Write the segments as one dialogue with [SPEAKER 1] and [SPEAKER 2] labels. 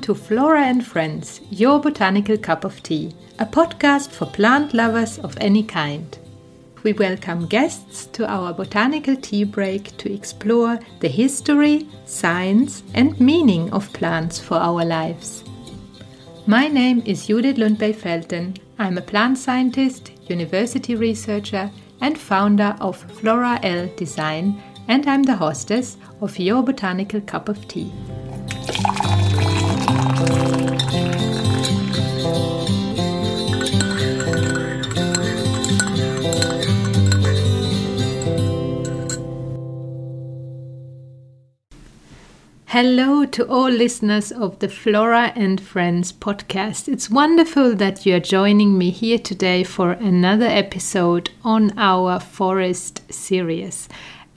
[SPEAKER 1] Welcome to Flora and Friends, your botanical cup of tea, a podcast for plant lovers of any kind. We welcome guests to our botanical tea break to explore the history, science, and meaning of plants for our lives. My name is Judith Lundberg Felten. I'm a plant scientist, university researcher, and founder of Flora L Design, and I'm the hostess of your botanical cup of tea. Hello to all listeners of the Flora and Friends podcast. It's wonderful that you are joining me here today for another episode on our forest series.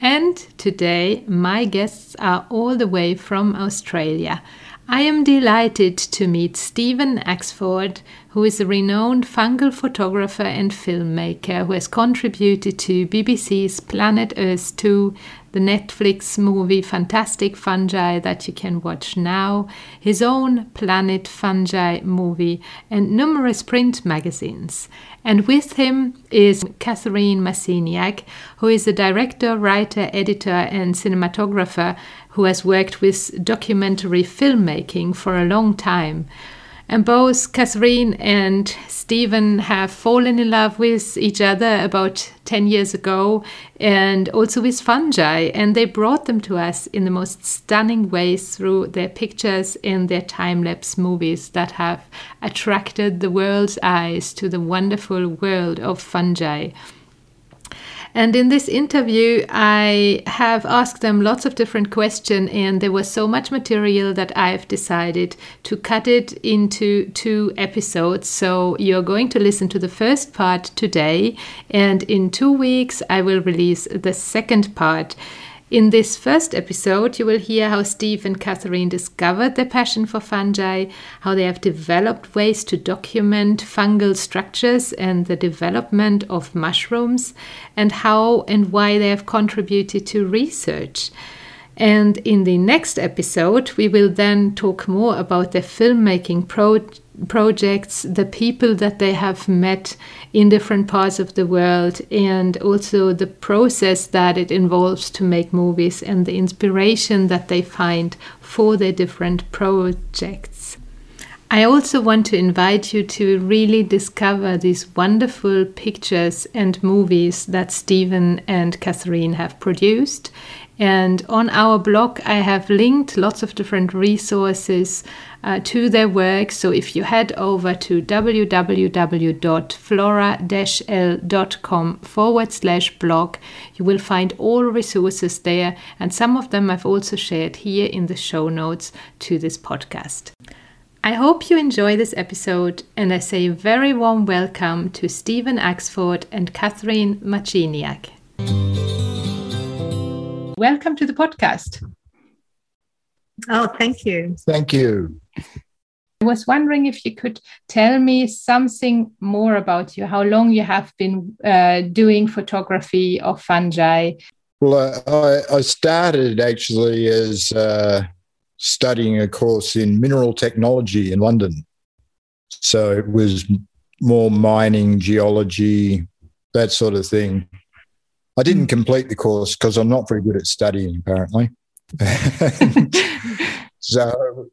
[SPEAKER 1] And today, my guests are all the way from Australia. I am delighted to meet Stephen Axford, who is a renowned fungal photographer and filmmaker who has contributed to BBC's Planet Earth 2, the Netflix movie Fantastic Fungi that you can watch now, his own Planet Fungi movie, and numerous print magazines. And with him is Catherine Marciniak, who is a director, writer, editor, and cinematographer who has worked with documentary filmmaking for a long time. And both Catherine and Stephen have fallen in love with each other about 10 years ago and also with fungi. And they brought them to us in the most stunning ways through their pictures in their time lapse movies that have attracted the world's eyes to the wonderful world of fungi. And in this interview, I have asked them lots of different questions, and there was so much material that I've decided to cut it into two episodes. So you're going to listen to the first part today, and in two weeks, I will release the second part. In this first episode, you will hear how Steve and Catherine discovered their passion for fungi, how they have developed ways to document fungal structures and the development of mushrooms, and how and why they have contributed to research. And in the next episode, we will then talk more about their filmmaking pro- projects, the people that they have met in different parts of the world, and also the process that it involves to make movies and the inspiration that they find for their different projects. I also want to invite you to really discover these wonderful pictures and movies that Stephen and Catherine have produced and on our blog, I have linked lots of different resources uh, to their work. So if you head over to www.flora-l.com forward slash blog, you will find all resources there. And some of them I've also shared here in the show notes to this podcast. I hope you enjoy this episode, and I say a very warm welcome to Stephen Axford and Catherine Marciniak. Welcome to the podcast.
[SPEAKER 2] Oh, thank you.
[SPEAKER 3] Thank you.
[SPEAKER 1] I was wondering if you could tell me something more about you, how long you have been uh, doing photography of fungi.
[SPEAKER 3] Well, I, I started actually as uh, studying a course in mineral technology in London. So it was more mining, geology, that sort of thing. I didn't complete the course because I'm not very good at studying, apparently. so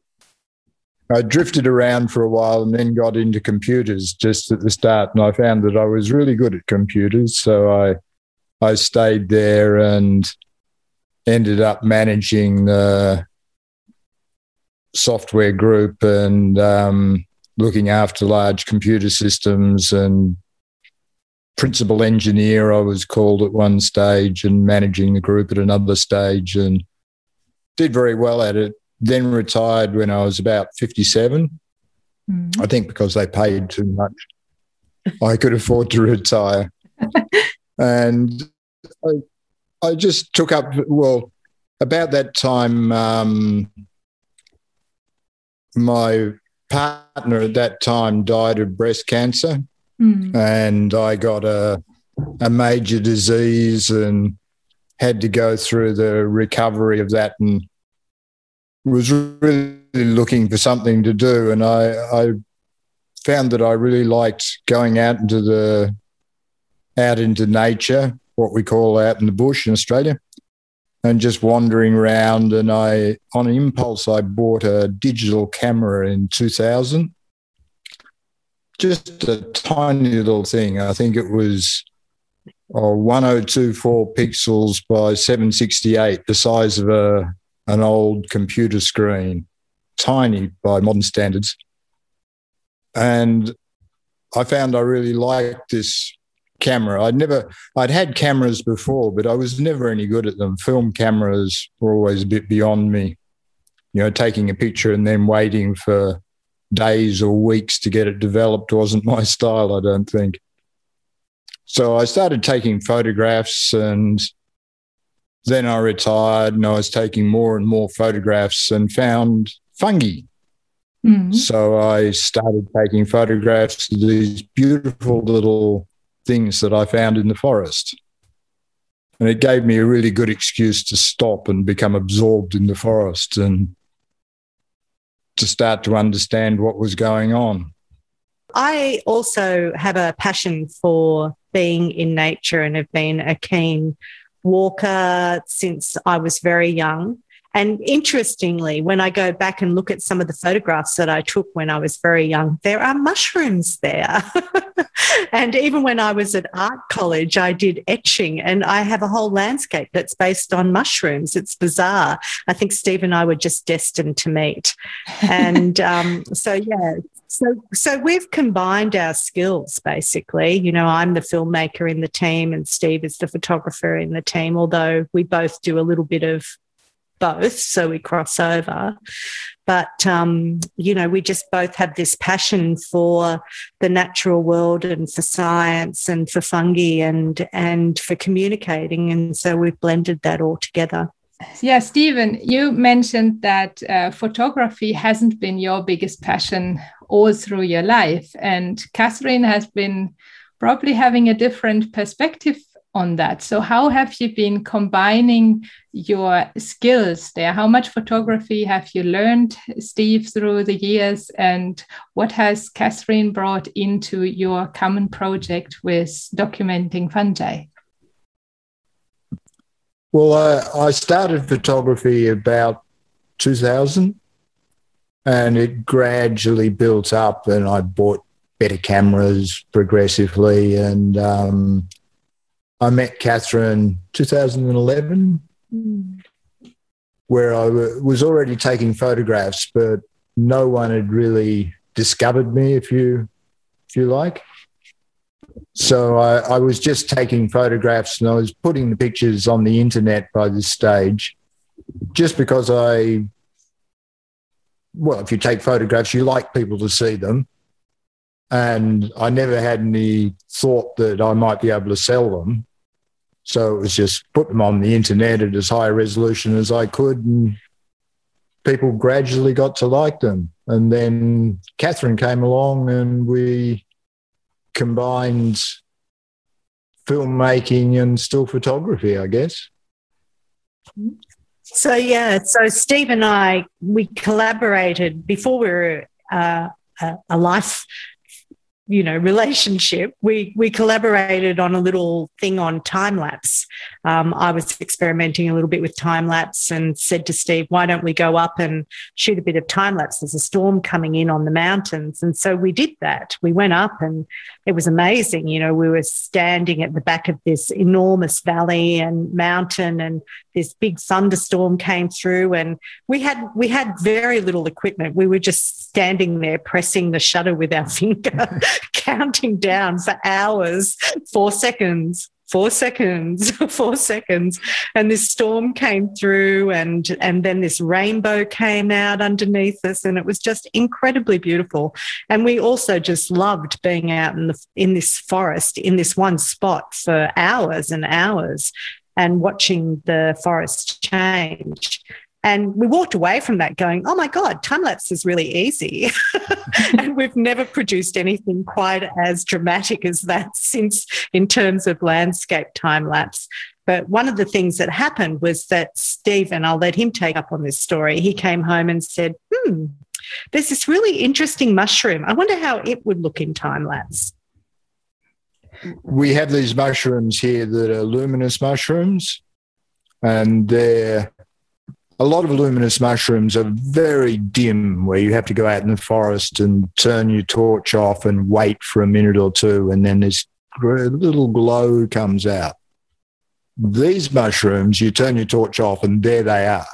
[SPEAKER 3] I drifted around for a while and then got into computers just at the start. And I found that I was really good at computers. So I, I stayed there and ended up managing the software group and um, looking after large computer systems and principal engineer, I was called at one stage, and managing the group at another stage, and did very well at it. Then retired when I was about 57. Mm-hmm. I think because they paid too much, I could afford to retire. and I, I, just took up, well, about that time, um, my partner at that time died of breast cancer. Mm. And I got a, a major disease and had to go through the recovery of that. And was really looking for something to do, and I, I found that I really liked going out into the out into nature, what we call out in the bush in Australia, and just wandering around. And I, on impulse, I bought a digital camera in 2000. Just a tiny little thing. I think it was oh, 1024 pixels by 768, the size of a an old computer screen, tiny by modern standards. And I found I really liked this camera. I'd never, I'd had cameras before, but I was never any good at them. Film cameras were always a bit beyond me. You know, taking a picture and then waiting for days or weeks to get it developed wasn't my style, I don't think. So I started taking photographs and then I retired and I was taking more and more photographs and found fungi. Mm-hmm. So I started taking photographs of these beautiful little things that I found in the forest. And it gave me a really good excuse to stop and become absorbed in the forest and to start to understand what was going on.
[SPEAKER 2] I also have a passion for being in nature and have been a keen walker since I was very young. And interestingly, when I go back and look at some of the photographs that I took when I was very young, there are mushrooms there. and even when I was at art college, I did etching and I have a whole landscape that's based on mushrooms. It's bizarre. I think Steve and I were just destined to meet. And um, so, yeah, so, so we've combined our skills basically. You know, I'm the filmmaker in the team, and Steve is the photographer in the team. Although we both do a little bit of both, so we cross over. But um, you know, we just both have this passion for the natural world and for science and for fungi and and for communicating, and so we've blended that all together.
[SPEAKER 1] Yeah, Stephen, you mentioned that uh, photography hasn't been your biggest passion all through your life. And Catherine has been probably having a different perspective on that. So, how have you been combining your skills there? How much photography have you learned, Steve, through the years? And what has Catherine brought into your common project with documenting fungi?
[SPEAKER 3] Well, uh, I started photography about 2000 and it gradually built up and I bought better cameras progressively and um, I met Catherine 2011 where I was already taking photographs but no one had really discovered me if you if you like so I, I was just taking photographs and I was putting the pictures on the internet by this stage just because I well, if you take photographs, you like people to see them. And I never had any thought that I might be able to sell them. So it was just put them on the internet at as high resolution as I could. And people gradually got to like them. And then Catherine came along and we combined filmmaking and still photography, I guess.
[SPEAKER 2] So yeah, so Steve and I we collaborated before we were uh, a life you know relationship we we collaborated on a little thing on time lapse. Um, i was experimenting a little bit with time lapse and said to steve why don't we go up and shoot a bit of time lapse? There's a storm coming in on the mountains. And so we did that. We went up and it was amazing. You know we were standing at the back of this enormous valley and mountain and this big thunderstorm came through and we had we had very little equipment. We were just standing there pressing the shutter with our finger counting down for hours, four seconds, four seconds, four seconds. And this storm came through and, and then this rainbow came out underneath us. And it was just incredibly beautiful. And we also just loved being out in the, in this forest, in this one spot for hours and hours and watching the forest change. And we walked away from that going, oh my God, time lapse is really easy. and we've never produced anything quite as dramatic as that since, in terms of landscape time lapse. But one of the things that happened was that Steve, and I'll let him take up on this story, he came home and said, hmm, there's this really interesting mushroom. I wonder how it would look in time lapse.
[SPEAKER 3] We have these mushrooms here that are luminous mushrooms, and they're a lot of luminous mushrooms are very dim, where you have to go out in the forest and turn your torch off and wait for a minute or two, and then this little glow comes out. These mushrooms, you turn your torch off, and there they are.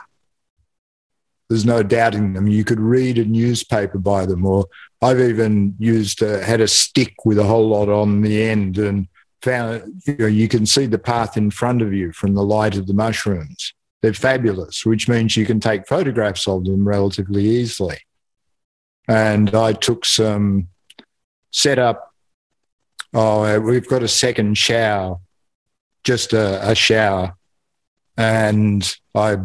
[SPEAKER 3] There's no doubting them. You could read a newspaper by them, or I've even used a, had a stick with a whole lot on the end and found you know you can see the path in front of you from the light of the mushrooms they're fabulous, which means you can take photographs of them relatively easily. And I took some set up. Oh, we've got a second shower, just a, a shower, and I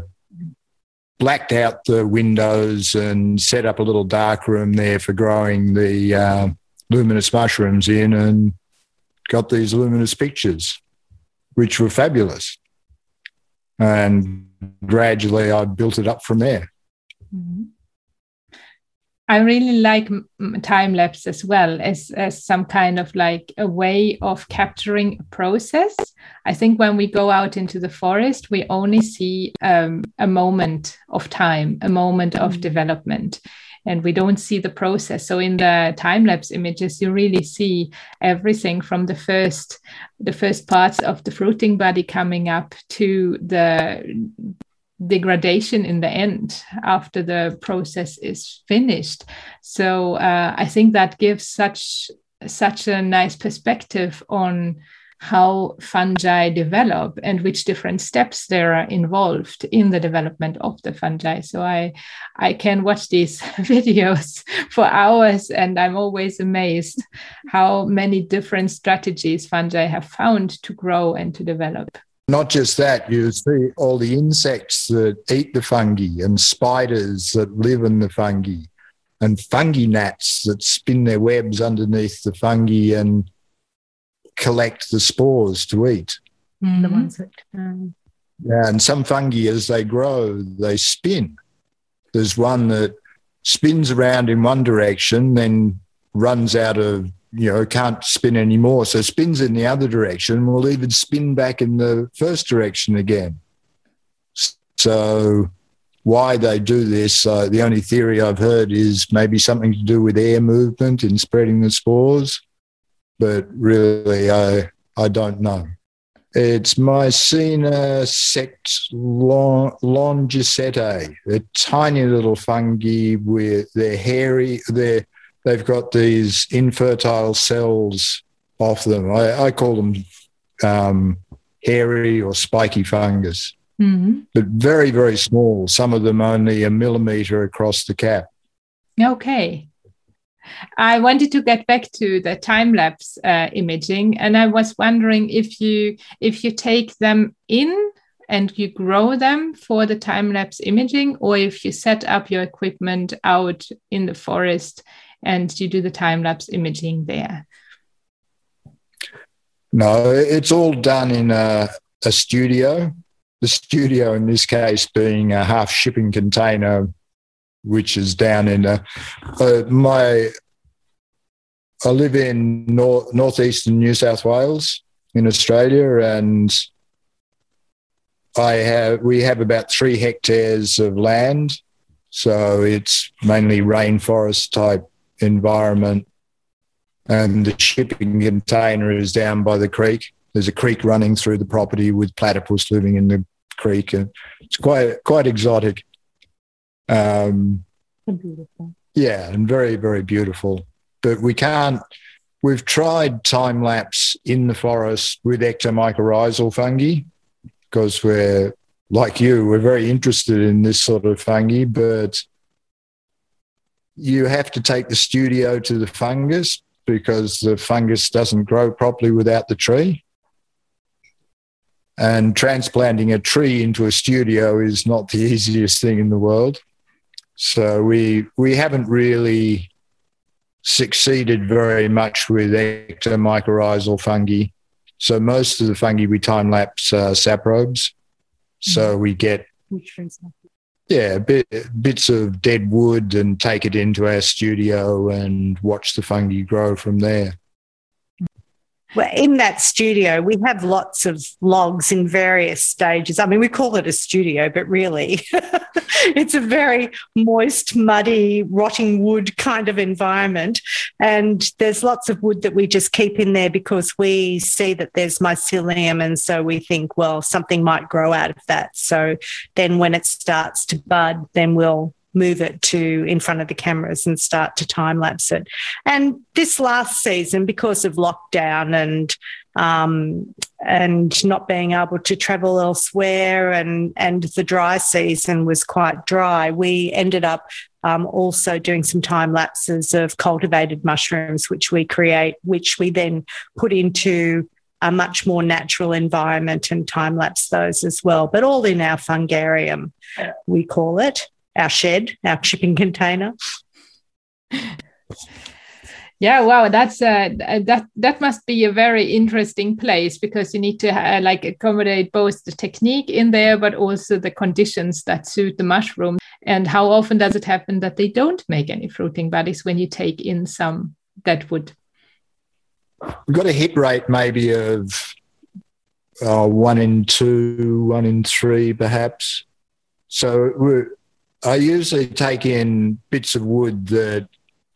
[SPEAKER 3] blacked out the windows and set up a little dark room there for growing the uh, luminous mushrooms in, and got these luminous pictures, which were fabulous and gradually I built it up from there. Mm-hmm.
[SPEAKER 1] I really like time lapse as well as, as some kind of like a way of capturing a process. I think when we go out into the forest, we only see um, a moment of time, a moment of mm-hmm. development and we don't see the process. So in the time lapse images you really see everything from the first the first parts of the fruiting body coming up to the degradation in the end after the process is finished. So uh, i think that gives such such a nice perspective on how fungi develop and which different steps there are involved in the development of the fungi. So I I can watch these videos for hours and I'm always amazed how many different strategies fungi have found to grow and to develop.
[SPEAKER 3] Not just that, you see all the insects that eat the fungi and spiders that live in the fungi and fungi gnats that spin their webs underneath the fungi and collect the spores to eat.
[SPEAKER 2] Mm-hmm. The ones that. Um...
[SPEAKER 3] Yeah, and some fungi, as they grow, they spin. There's one that spins around in one direction, then runs out of, you know, can't spin anymore. So spins in the other direction, will even spin back in the first direction again. So, why they do this, uh, the only theory I've heard is maybe something to do with air movement in spreading the spores but really, I I don't know. It's Mycena sect long, longisetae. They're tiny little fungi with they're hairy. They're they've got these infertile cells off them. I, I call them um, hairy or spiky fungus, mm-hmm. but very very small. Some of them only a millimeter across the cap.
[SPEAKER 1] Okay. I wanted to get back to the time lapse uh, imaging, and I was wondering if you if you take them in and you grow them for the time lapse imaging, or if you set up your equipment out in the forest and you do the time lapse imaging there.
[SPEAKER 3] No, it's all done in a, a studio. The studio, in this case, being a half shipping container which is down in uh, uh, my. I live in north, northeastern New South Wales in Australia, and I have we have about three hectares of land, so it's mainly rainforest type environment. And the shipping container is down by the creek. There's a creek running through the property with platypus living in the creek, and it's quite quite exotic. Um, beautiful. Yeah, and very, very beautiful. But we can't, we've tried time lapse in the forest with ectomycorrhizal fungi because we're, like you, we're very interested in this sort of fungi, but you have to take the studio to the fungus because the fungus doesn't grow properly without the tree. And transplanting a tree into a studio is not the easiest thing in the world. So we we haven't really succeeded very much with ectomycorrhizal fungi. So most of the fungi we time lapse uh, saprobes. So we get yeah, bit, bits of dead wood and take it into our studio and watch the fungi grow from there
[SPEAKER 2] in that studio, we have lots of logs in various stages. I mean, we call it a studio, but really, it's a very moist, muddy, rotting wood kind of environment. And there's lots of wood that we just keep in there because we see that there's mycelium. And so we think, well, something might grow out of that. So then when it starts to bud, then we'll move it to in front of the cameras and start to time lapse it. And this last season, because of lockdown and um, and not being able to travel elsewhere, and and the dry season was quite dry, we ended up um, also doing some time lapses of cultivated mushrooms, which we create, which we then put into a much more natural environment and time lapse those as well, but all in our fungarium, we call it our shed, our shipping container.
[SPEAKER 1] Yeah, wow, that's uh, that that must be a very interesting place because you need to uh, like accommodate both the technique in there, but also the conditions that suit the mushroom. And how often does it happen that they don't make any fruiting bodies when you take in some that would?
[SPEAKER 3] We've got a hit rate maybe of uh, one in two, one in three, perhaps. So we're I usually take in bits of wood that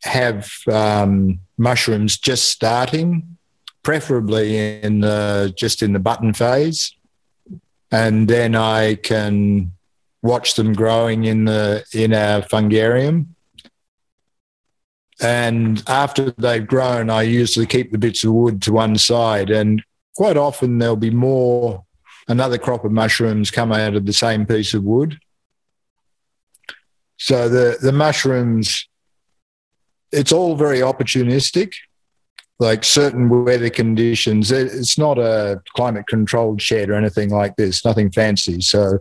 [SPEAKER 3] have um, mushrooms just starting, preferably in the, just in the button phase, and then I can watch them growing in the in our fungarium. And after they've grown, I usually keep the bits of wood to one side, and quite often there'll be more. Another crop of mushrooms come out of the same piece of wood so the the mushrooms, it's all very opportunistic. Like certain weather conditions, it's not a climate controlled shed or anything like this. Nothing fancy. So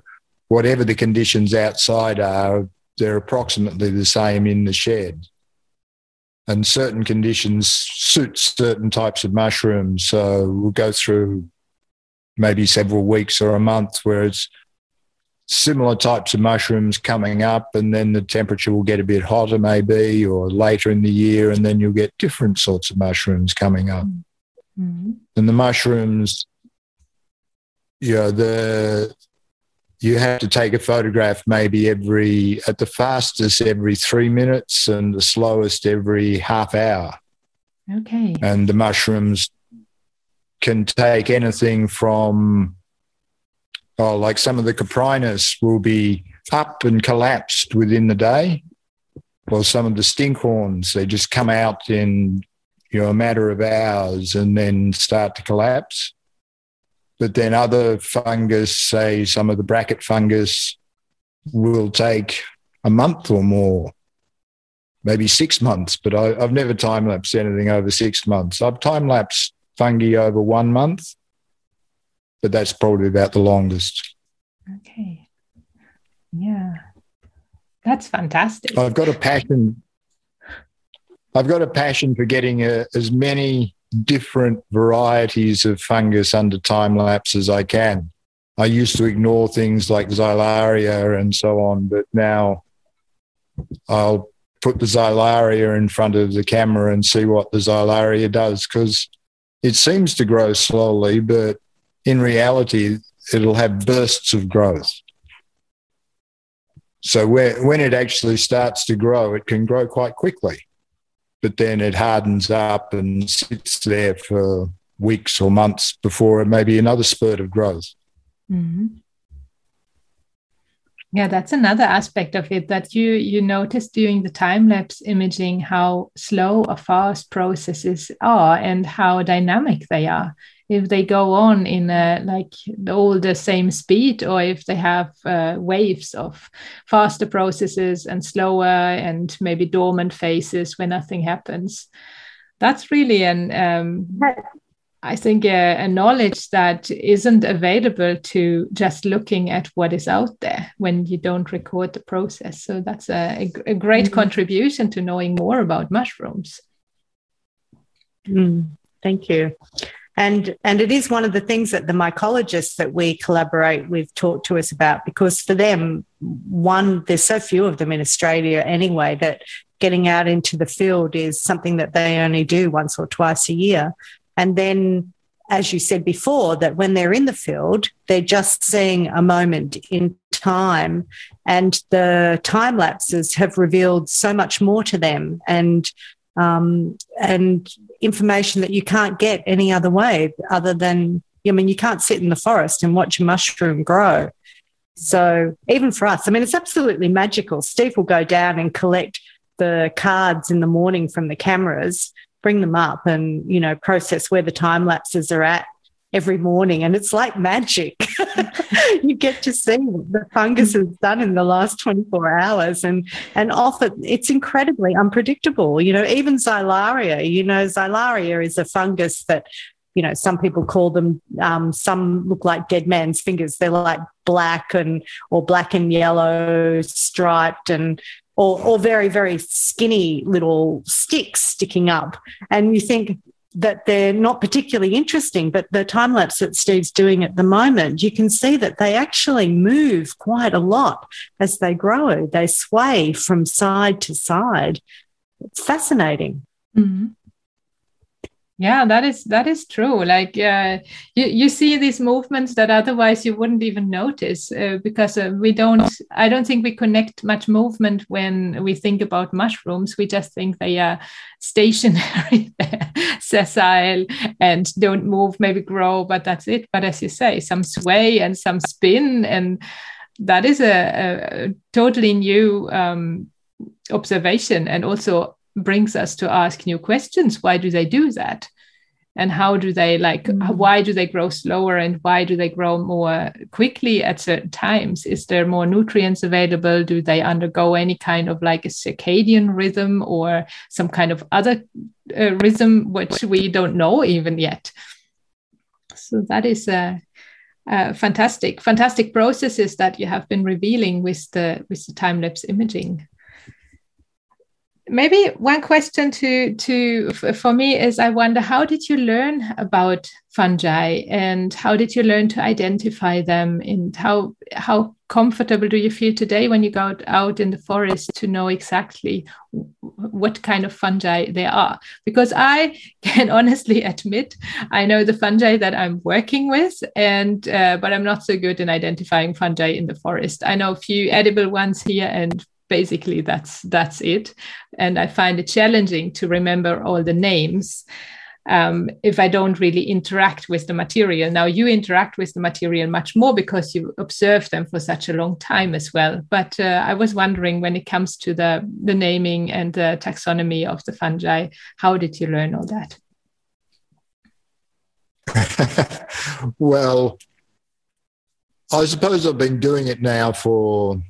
[SPEAKER 3] whatever the conditions outside are, they're approximately the same in the shed. And certain conditions suit certain types of mushrooms. So we'll go through maybe several weeks or a month where it's similar types of mushrooms coming up, and then the temperature will get a bit hotter, maybe, or later in the year, and then you'll get different sorts of mushrooms coming up. Mm-hmm. And the mushrooms, you know, the you have to take a photograph maybe every at the fastest every three minutes and the slowest every half hour.
[SPEAKER 1] Okay.
[SPEAKER 3] And the mushrooms can take anything from oh, like some of the Coprinus will be up and collapsed within the day. Well, some of the stinkhorns, they just come out in you know a matter of hours and then start to collapse. But then other fungus, say some of the bracket fungus, will take a month or more, maybe six months. But I, have never time lapsed anything over six months. I've time lapsed fungi over one month but that's probably about the longest.
[SPEAKER 1] Okay. Yeah. That's fantastic.
[SPEAKER 3] I've got a passion. I've got a passion for getting a, uh, as many different varieties of fungus under time lapse as I can. I used to ignore things like xylaria and so on, but now I'll put the xylaria in front of the camera and see what the xylaria does because it seems to grow slowly, but in reality, it'll have bursts of growth. So where, when it actually starts to grow, it can grow quite quickly, but then it hardens up and sits there for weeks or months before it may be another spurt of growth.
[SPEAKER 1] Mm-hmm. Yeah, that's another aspect of it that you you notice during the time lapse imaging how slow or fast processes are and how dynamic they are if they go on in a, like all the same speed or if they have uh, waves of faster processes and slower and maybe dormant phases when nothing happens that's really an um, I think a, a, knowledge that isn't available to just looking at what is out there when you don't record the process. So that's a, a, a great mm contribution to knowing more about mushrooms.
[SPEAKER 2] Mm, thank you. And, and it is one of the things that the mycologists that we collaborate with talk to us about because for them, one, there's so few of them in Australia anyway that getting out into the field is something that they only do once or twice a year. And then, as you said before, that when they're in the field, they're just seeing a moment in time. And the time lapses have revealed so much more to them. And um, and information that you can't get any other way other than, I mean, you can't sit in the forest and watch a mushroom grow. So even for us, I mean, it's absolutely magical. Steve will go down and collect the cards in the morning from the cameras, bring them up and, you know, process where the time lapses are at every morning and it's like magic. You get to see what the fungus has done in the last 24 hours and and often it's incredibly unpredictable. You know even xylaria you know xylaria is a fungus that you know some people call them um, some look like dead man's fingers. They're like black and or black and yellow striped and or, or very very skinny little sticks sticking up. And you think that they're not particularly interesting, but the time lapse that Steve's doing at the moment, you can see that they actually move quite a lot as they grow. They sway from side to side. It's fascinating.
[SPEAKER 1] Mm-hmm yeah that is that is true. Like uh, you, you see these movements that otherwise you wouldn't even notice uh, because uh, we don't i don't think we connect much movement when we think about mushrooms. We just think they are stationary sessile and don't move maybe grow but that's it. But as you say some sway and some spin and that is a, a totally new um, observation. And also brings us to ask new questions. Why do they do that? And how do they like mm-hmm. why do they grow slower and why do they grow more quickly at certain times? Is there more nutrients available? Do they undergo any kind of like a circadian rhythm or some kind of other uh, rhythm which we don't know even yet? So that is a uh, fantastic fantastic processes that you have been revealing with the with the time lapse imaging maybe one question to to for me is i wonder how did you learn about fungi and how did you learn to identify them? And how how comfortable do you feel today when you go out in the forest to know exactly what kind of fungi they are? Because i can honestly admit i know the fungi that i'm working with and uh, but i'm not so good in identifying fungi in the forest. I know a few edible ones here and basically that's that's it. And i find it challenging to remember all the names um, if i don't really interact with the material. Now you interact with the material much more because you observe them for such a long time as well. But uh, i was wondering when it comes to the the naming and the taxonomy of the fungi how did you learn all that?
[SPEAKER 3] Well i suppose i've been doing it now for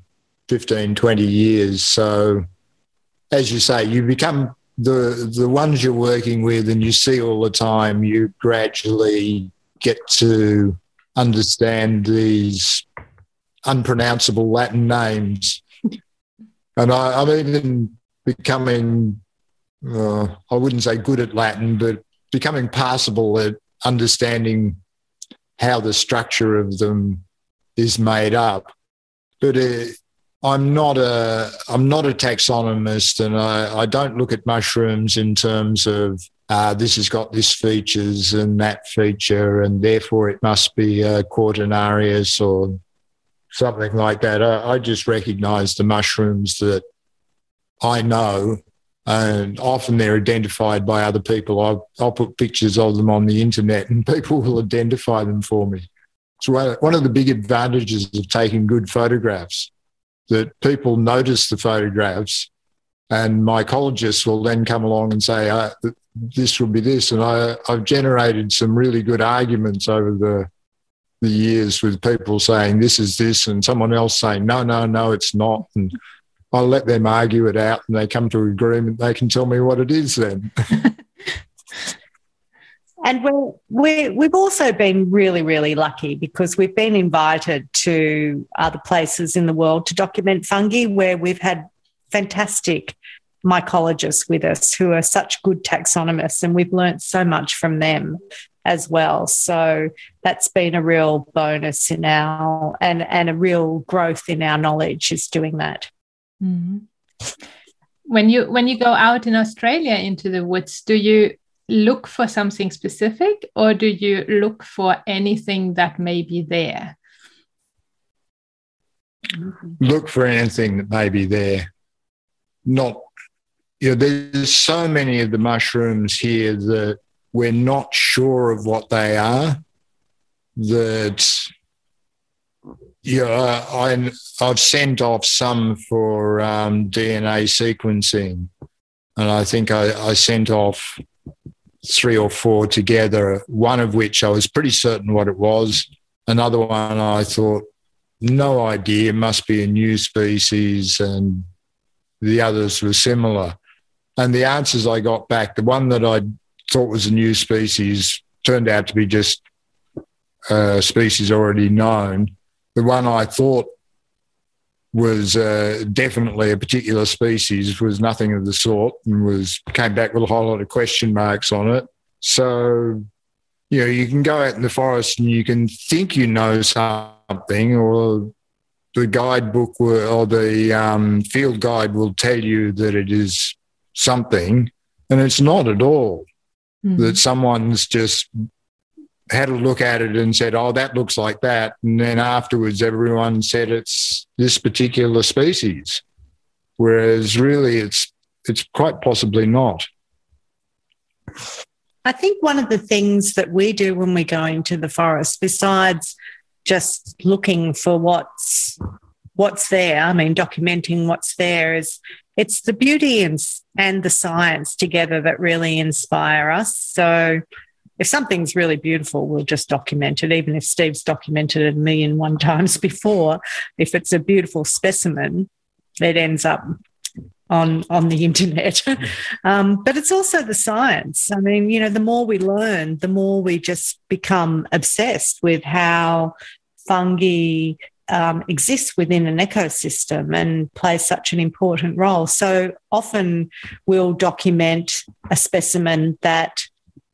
[SPEAKER 3] 15, 20 years. So, as you say, you become the the ones you're working with and you see all the time. You gradually get to understand these unpronounceable Latin names, and I, am even becoming. Uh, I wouldn't say good at Latin, but becoming passable at understanding how the structure of them is made up. But uh, I'm not a I'm not a taxonomist, and I, I don't look at mushrooms in terms of uh, this has got this features and that feature, and therefore it must be a Cortinarius or something like that. I, I just recognise the mushrooms that I know, and often they're identified by other people. I'll, I'll put pictures of them on the internet, and people will identify them for me. It's one of the big advantages of taking good photographs that people notice the photographs and mycologists will then come along and say, uh, this will be this. And I, I've generated some really good arguments over the, the years with people saying this is this and someone else saying, no, no, no, it's not. And I'll let them argue it out and they come to an agreement. They can tell me what it is then.
[SPEAKER 2] And we're, we we've also been really, really lucky because we've been invited to other places in the world to document fungi where we've had fantastic mycologists with us who are such good taxonomists, and we've learnt so much from them as well. So that's been a real bonus in our and and a real growth in our knowledge is doing that.
[SPEAKER 1] Mm-hmm. When you when you go out in Australia into the woods, do you look for something specific or do you look for anything that may be there?
[SPEAKER 3] Look for anything that may be there. Not, you know, there's so many of the mushrooms here that we're not sure of what they are. That, know, I, I've sent off some for um, DNA sequencing. And I think I, I sent off three or four together, one of which I was pretty certain what it was. Another one I thought, no idea, must be a new species. And the others were similar. And the answers I got back, the one that I thought was a new species turned out to be just a species already known. The one I thought was uh, definitely a particular species was nothing of the sort and was came back with a whole lot of question marks on it. So, you know, you can go out in the forest and you can think you know something, or the guidebook will, or the um, field guide will tell you that it is something, and it's not at all. Mm-hmm. That someone's just had a look at it and said, "Oh, that looks like that," and then afterwards, everyone said it's this particular species, whereas really, it's it's quite possibly not.
[SPEAKER 2] I think one of the things that we do when we go into the forest, besides just looking for what's what's there, I mean, documenting what's there, is it's the beauty and and the science together that really inspire us. So if something's really beautiful, we'll just document it, even if Steve's documented it a million one times before. If it's a beautiful specimen, it ends up on on the internet. um, but it's also the science. I mean, you know, the more we learn, the more we just become obsessed with how fungi um, exists within an ecosystem and plays such an important role. So often we'll document a specimen that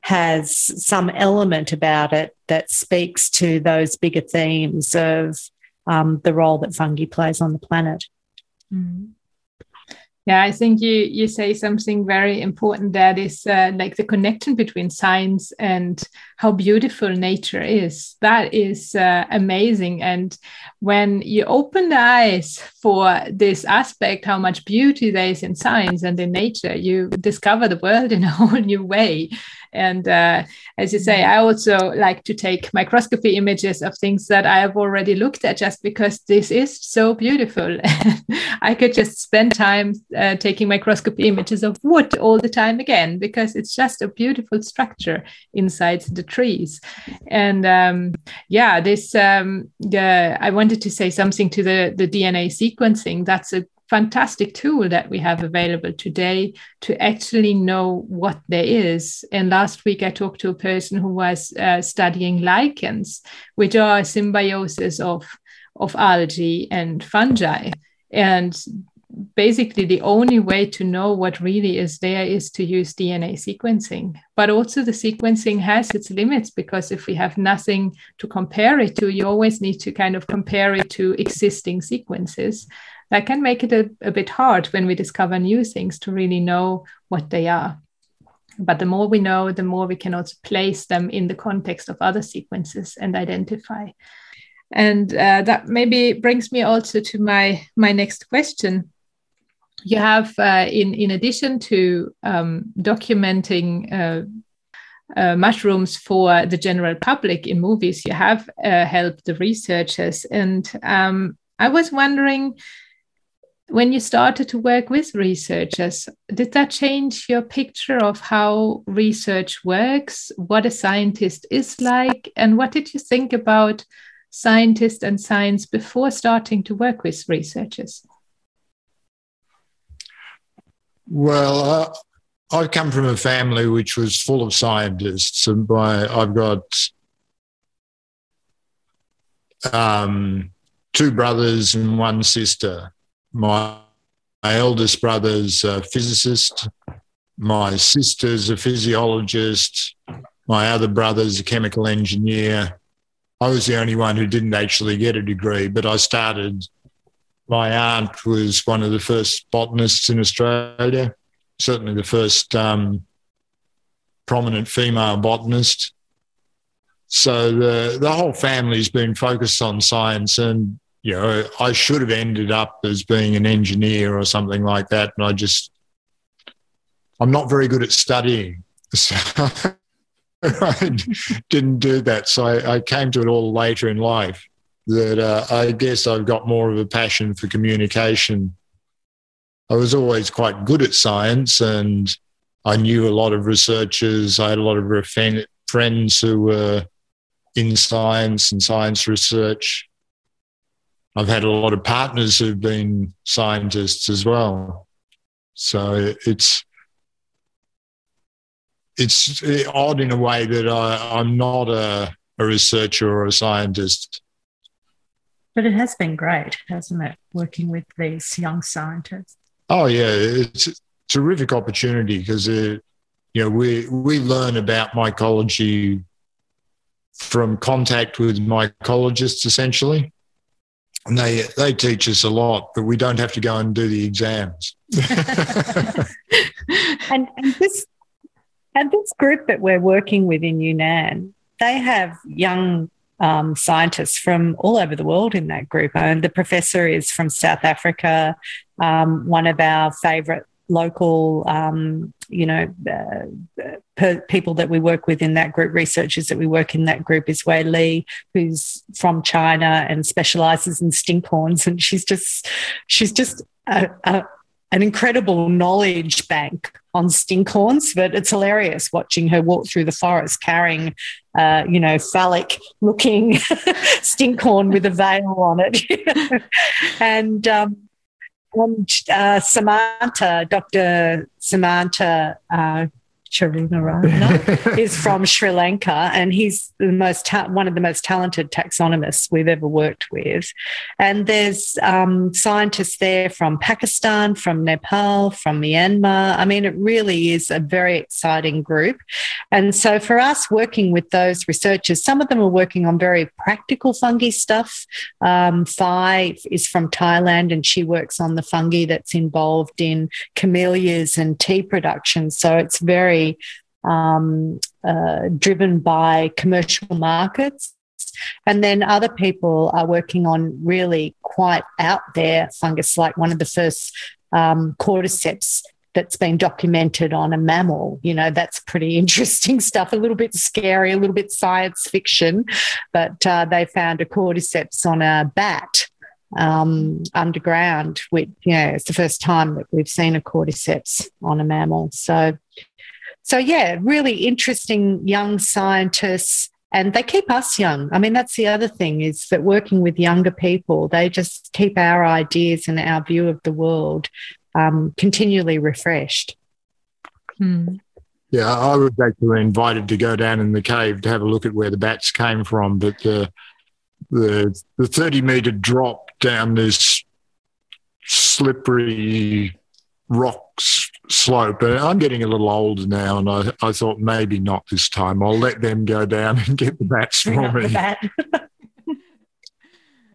[SPEAKER 2] has some element about it that speaks to those bigger themes of um, the role that fungi plays on the planet.
[SPEAKER 1] Mm. Yeah, I think you you say something very important. That is uh, like the connection between science and how beautiful nature is. That is uh, amazing. And when you open the eyes for this aspect, how much beauty there is in science and in nature, you discover the world in a whole new way. And uh, as you say, I also like to take microscopy images of things that I have already looked at just because this is so beautiful. I could just spend time uh, taking microscopy images of wood all the time again because it's just a beautiful structure inside the trees. And um, yeah, this, um, the, I wanted to say something to the, the DNA sequencing. That's a fantastic tool that we have available today to actually know what there is. And last week, I talked to a person who was uh, studying lichens, which are symbiosis of, of algae and fungi. And basically, the only way to know what really is there is to use DNA sequencing. But also, the sequencing has its limits because if we have nothing to compare it to, you always need to kind of compare it to existing sequences that can make it a, a bit hard when we discover new things to really know what they are. But the more we know, the more we can also place them in the context of other sequences and identify. And uh, that maybe brings me also to my my next question. You have, uh, in in addition to um, documenting uh, uh, mushrooms for the general public in movies, you have uh, helped the researchers. And um, I was wondering when you started to work with researchers, did that change your picture of how research works, what a scientist is like, and what did you think about scientists and science before starting to work with researchers?
[SPEAKER 3] Well, uh, I come from a family which was full of scientists, and my, I've got um, two brothers and one sister my my eldest brother's a physicist. My sister's a physiologist. My other brother's a chemical engineer. I was the only one who didn't actually get a degree, but I started. My aunt was one of the first botanists in Australia, certainly the first um, prominent female botanist. So the the whole family's been focused on science, and you know, I should have ended up as being an engineer or something like that. And I just, I'm not very good at studying. So I didn't do that. So I, I, came to it all later in life that uh, I guess I've got more of a passion for communication. I was always quite good at science and I knew a lot of researchers. I had a lot of friends who were in science and science research. I've had a lot of partners who've been scientists as well. So it's it's odd in a way that I, I'm not a, a researcher or a scientist.
[SPEAKER 2] But it has been great, hasn't it, working with these young scientists?
[SPEAKER 3] Oh yeah, it's a terrific opportunity because uh, you know we we learn about mycology from contact with mycologists essentially and they they teach us a lot, but we don't have to go and do the exams.
[SPEAKER 2] and, and this and this group that we're working with in Yunnan, they have young um, scientists from all over the world in that group. And the professor is from South Africa. Um, one of our favourite local, um, you know, uh, per, people that we work with in that group, researchers that we work in that group is Wei Li, who's from China and specializes in stinkhorns. And she's just, she's just a, a, an incredible knowledge bank on stinkhorns, but it's hilarious watching her walk through the forest carrying, uh, you know, phallic looking stinkhorn with a veil on it. and um, and uh, Samantha, Dr. Samantha uh, Karunarathna is from Sri Lanka, and he's the most ta- one of the most talented taxonomists we've ever worked with. And there's um, scientists there from Pakistan, from Nepal, from Myanmar. I mean, it really is a very exciting group. And so for us, working with those researchers, some of them are working on very practical fungi stuff. Um, Phi is from Thailand, and she works on the fungi that's involved in camellias and tea production. So it's very um, uh, driven by commercial markets. And then other people are working on really quite out there fungus, like one of the first um, cordyceps that's been documented on a mammal. You know, that's pretty interesting stuff, a little bit scary, a little bit science fiction, but uh, they found a cordyceps on a bat um, underground, which, you know, it's the first time that we've seen a cordyceps on a mammal. So so, yeah, really interesting young scientists. And they keep us young. I mean, that's the other thing is that working with younger people, they just keep our ideas and our view of the world um, continually refreshed.
[SPEAKER 3] Hmm. Yeah, I was actually invited to go down in the cave to have a look at where the bats came from, but the the the thirty meter drop down this slippery rocks slope. But I'm getting a little older now, and I, I thought maybe not this time. I'll let them go down and get the bats for me.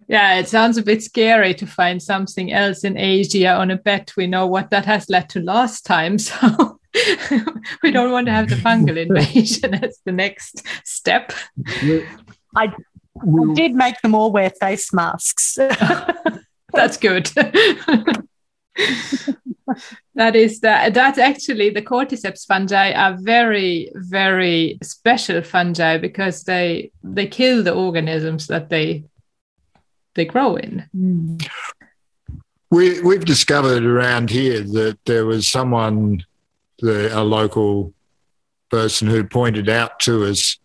[SPEAKER 1] yeah, it sounds a bit scary to find something else in Asia on a bet. We know what that has led to last time. So we don't want to have the fungal invasion as the next step.
[SPEAKER 2] I, I did make them all wear face masks.
[SPEAKER 1] That's good that is that that's actually the cordyceps fungi are very very special fungi because they they kill the organisms that they they grow in.
[SPEAKER 3] We we've discovered around here that there was someone the, a local person who pointed out to us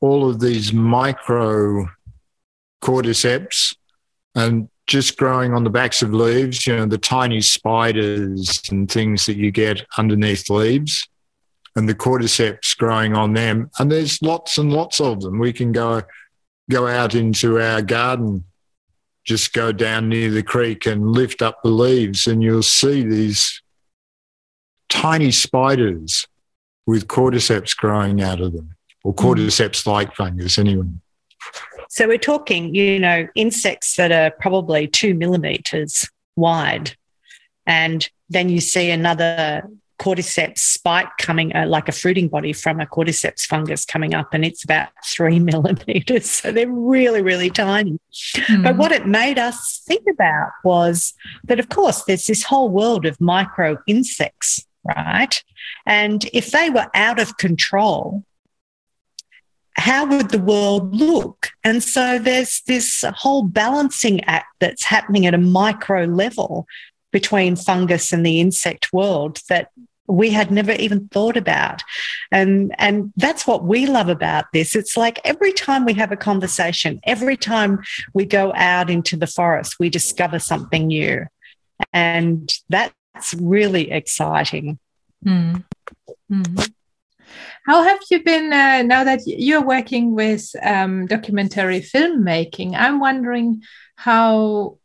[SPEAKER 3] all of these micro cordyceps and just growing on the backs of leaves, you know, the tiny spiders and things that you get underneath leaves and the cordyceps growing on them. And there's lots and lots of them. We can go go out into our garden just go down near the creek and lift up the leaves, and you'll see these tiny spiders with cordyceps growing out of them, or hmm. cordyceps like fungus, anyway.
[SPEAKER 2] So we're talking, you know, insects that are probably two millimeters wide. And then you see another cordyceps spike coming, uh, like a fruiting body from a cordyceps fungus coming up, and it's about three millimeters. So they're really, really tiny. Mm. But what it made us think about was that, of course, there's this whole world of micro insects, right? And if they were out of control, how would the world look? And so there's this whole balancing act that's happening at a micro level between fungus and the insect world that we had never even thought about. And, and that's what we love about this. It's like every time we have a conversation, every time we go out into the forest, we discover something new. And that's really exciting.
[SPEAKER 1] Mm. Mm. How have you been uh, now that you're working with um, documentary filmmaking? I'm wondering how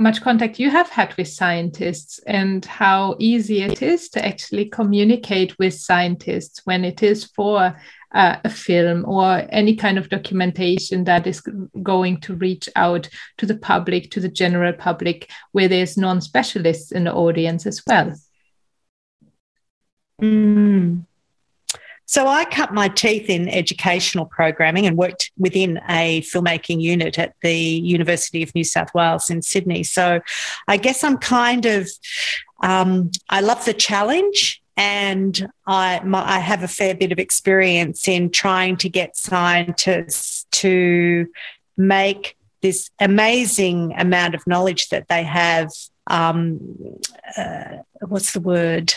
[SPEAKER 1] much contact you have had with scientists and how easy it is to actually communicate with scientists when it is for uh, a film or any kind of documentation that is going to reach out to the public, to the general public, where there's non specialists in the audience as well.
[SPEAKER 2] Mm. So I cut my teeth in educational programming and worked within a filmmaking unit at the University of New South Wales in Sydney. So I guess I'm kind of, um, I love the challenge and I, my, I have a fair bit of experience in trying to get scientists to make this amazing amount of knowledge that they have. Um, uh, what's the word?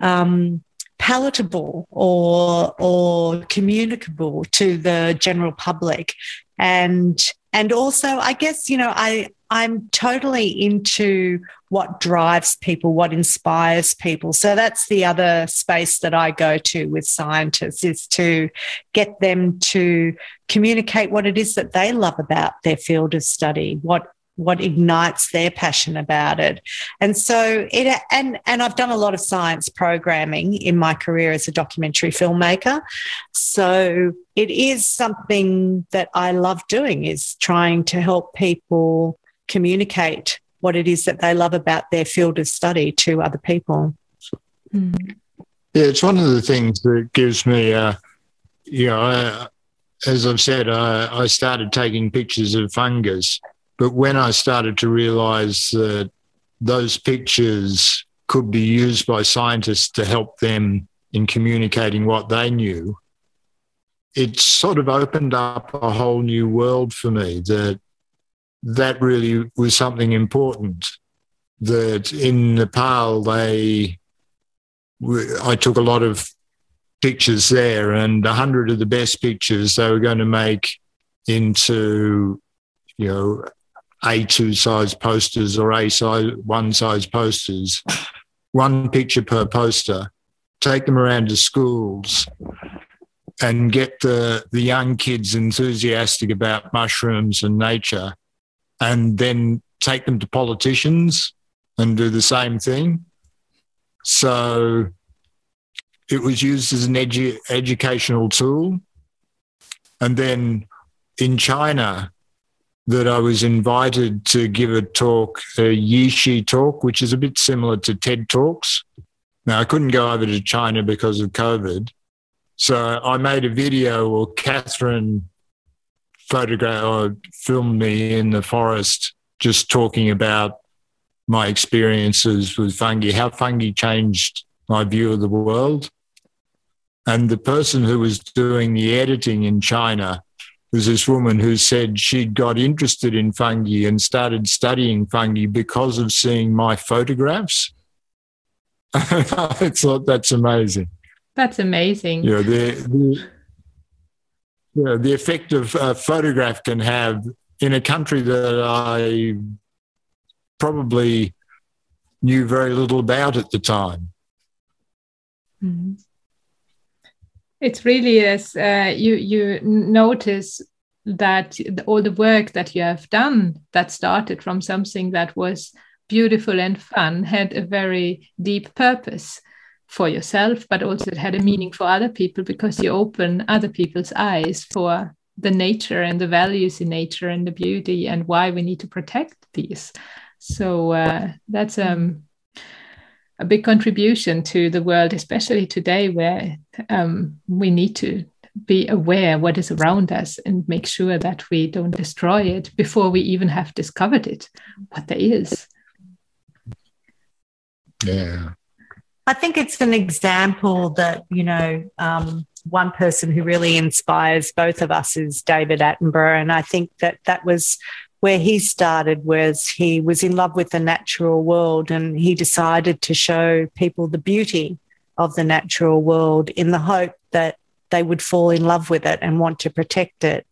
[SPEAKER 2] Um, palatable or or communicable to the general public and and also i guess you know i i'm totally into what drives people what inspires people so that's the other space that i go to with scientists is to get them to communicate what it is that they love about their field of study what what ignites their passion about it. And so it and and i've done a lot of science programming in my career as a documentary filmmaker. So it is something that i love doing is trying to help people communicate what it is that they love about their field of study to other people.
[SPEAKER 3] Mm. yeah it's one of the things that gives me uh you know I, as i've said I, I started taking pictures of fungus but when I started to realize that those pictures could be used by scientists to help them in communicating what they knew, it sort of opened up a whole new world for me that that really was something important. That in Nepal, they, I took a lot of pictures there, and a hundred of the best pictures they were going to make into, you know, a2 size posters or A size one size posters, one picture per poster, take them around to schools and get the, the young kids enthusiastic about mushrooms and nature, and then take them to politicians and do the same thing. So it was used as an edu- educational tool. And then in China, that I was invited to give a talk, a Yixi talk, which is a bit similar to TED Talks. Now, I couldn't go over to China because of COVID. So I made a video, or Catherine photographed or filmed me in the forest just talking about my experiences with fungi, how fungi changed my view of the world. And the person who was doing the editing in China was this woman who said she'd got interested in fungi and started studying fungi because of seeing my photographs. I thought that's amazing.
[SPEAKER 1] That's amazing.
[SPEAKER 3] Yeah, the, the, yeah, the effect of a photograph can have in a country that I probably knew very little about at the time.
[SPEAKER 1] Mm-hmm it's really is. uh, you you notice that all the work that you have done that started from something that was beautiful and fun had a very deep purpose for yourself, but also it had a meaning for other people because you open other people's eyes for the nature and the values in nature and the beauty and why we need to protect these. So uh, that's um, a big contribution to the world, especially today, where um, we need to be aware what is around us and make sure that we don't destroy it before we even have discovered it, what there is.
[SPEAKER 3] Yeah.
[SPEAKER 2] I think it's an example that, you know, um, one person who really inspires both of us is David Attenborough. And I think that that was where he started was he was in love with the natural world and he decided to show people the beauty of the natural world in the hope that they would fall in love with it and want to protect it.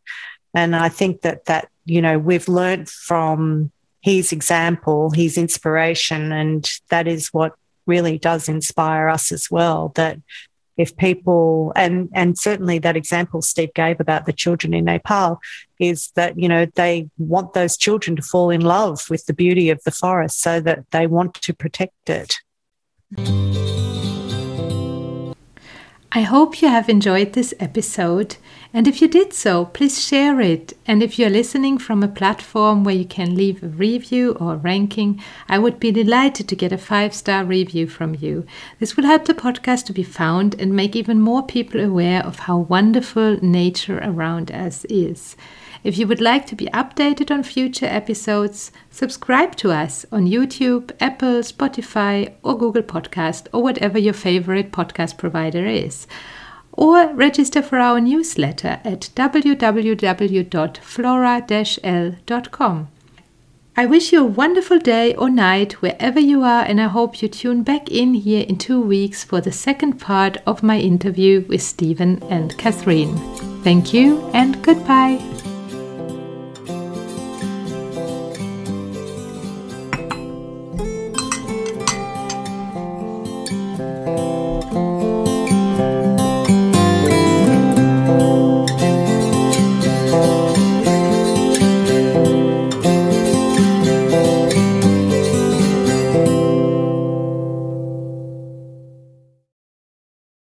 [SPEAKER 2] And I think that that, you know, we've learned from his example, his inspiration, and that is what really does inspire us as well. That if people and and certainly that example Steve gave about the children in Nepal is that you know they want those children to fall in love with the beauty of the forest so that they want to protect it.
[SPEAKER 1] I hope you have enjoyed this episode. And if you did so, please share it. And if you're listening from a platform where you can leave a review or ranking, I would be delighted to get a five star review from you. This will help the podcast to be found and make even more people aware of how wonderful nature around us is. If you would like to be updated on future episodes, subscribe to us on YouTube, Apple, Spotify, or Google Podcast, or whatever your favorite podcast provider is. Or register for our newsletter at www.flora-l.com. I wish you a wonderful day or night wherever you are, and I hope you tune back in here in two weeks for the second part of my interview with Stephen and Catherine. Thank you and goodbye.